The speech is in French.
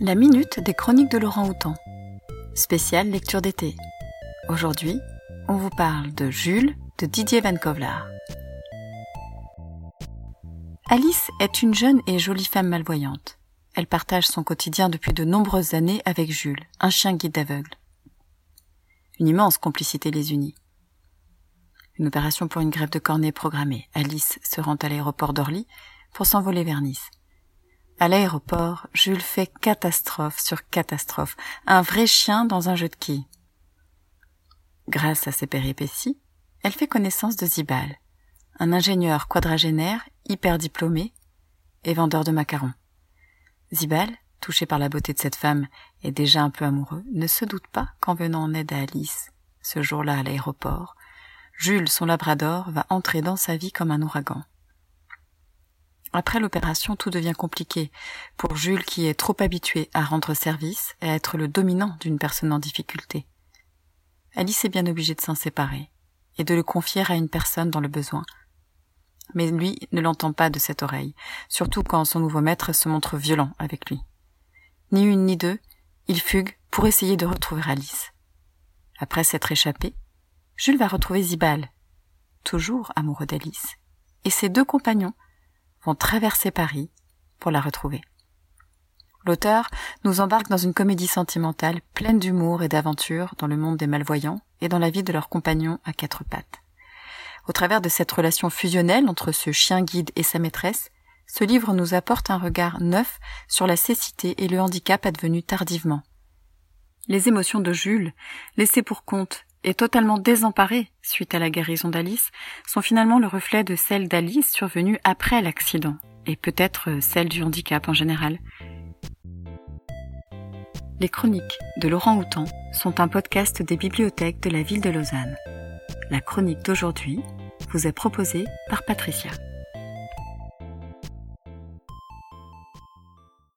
La minute des chroniques de Laurent Houtan. Spéciale lecture d'été. Aujourd'hui, on vous parle de Jules de Didier Van Kovlar. Alice est une jeune et jolie femme malvoyante. Elle partage son quotidien depuis de nombreuses années avec Jules, un chien guide aveugle. Une immense complicité les unit. Une opération pour une grève de cornée programmée. Alice se rend à l'aéroport d'Orly pour s'envoler vers Nice. À l'aéroport, Jules fait catastrophe sur catastrophe, un vrai chien dans un jeu de quilles. Grâce à ses péripéties, elle fait connaissance de Zibal, un ingénieur quadragénaire hyper diplômé et vendeur de macarons. Zibal, touché par la beauté de cette femme et déjà un peu amoureux, ne se doute pas qu'en venant en aide à Alice, ce jour-là à l'aéroport, Jules, son labrador, va entrer dans sa vie comme un ouragan. Après l'opération, tout devient compliqué pour Jules qui est trop habitué à rendre service et à être le dominant d'une personne en difficulté. Alice est bien obligée de s'en séparer et de le confier à une personne dans le besoin. Mais lui ne l'entend pas de cette oreille, surtout quand son nouveau maître se montre violent avec lui. Ni une ni deux, il fugue pour essayer de retrouver Alice. Après s'être échappé, Jules va retrouver Zibal, toujours amoureux d'Alice, et ses deux compagnons traverser Paris pour la retrouver. L'auteur nous embarque dans une comédie sentimentale pleine d'humour et d'aventure dans le monde des malvoyants et dans la vie de leurs compagnons à quatre pattes. Au travers de cette relation fusionnelle entre ce chien guide et sa maîtresse, ce livre nous apporte un regard neuf sur la cécité et le handicap advenu tardivement. Les émotions de Jules, laissées pour compte et totalement désemparées suite à la guérison d'Alice, sont finalement le reflet de celles d'Alice survenues après l'accident, et peut-être celles du handicap en général. Les chroniques de Laurent Houtan sont un podcast des bibliothèques de la ville de Lausanne. La chronique d'aujourd'hui vous est proposée par Patricia.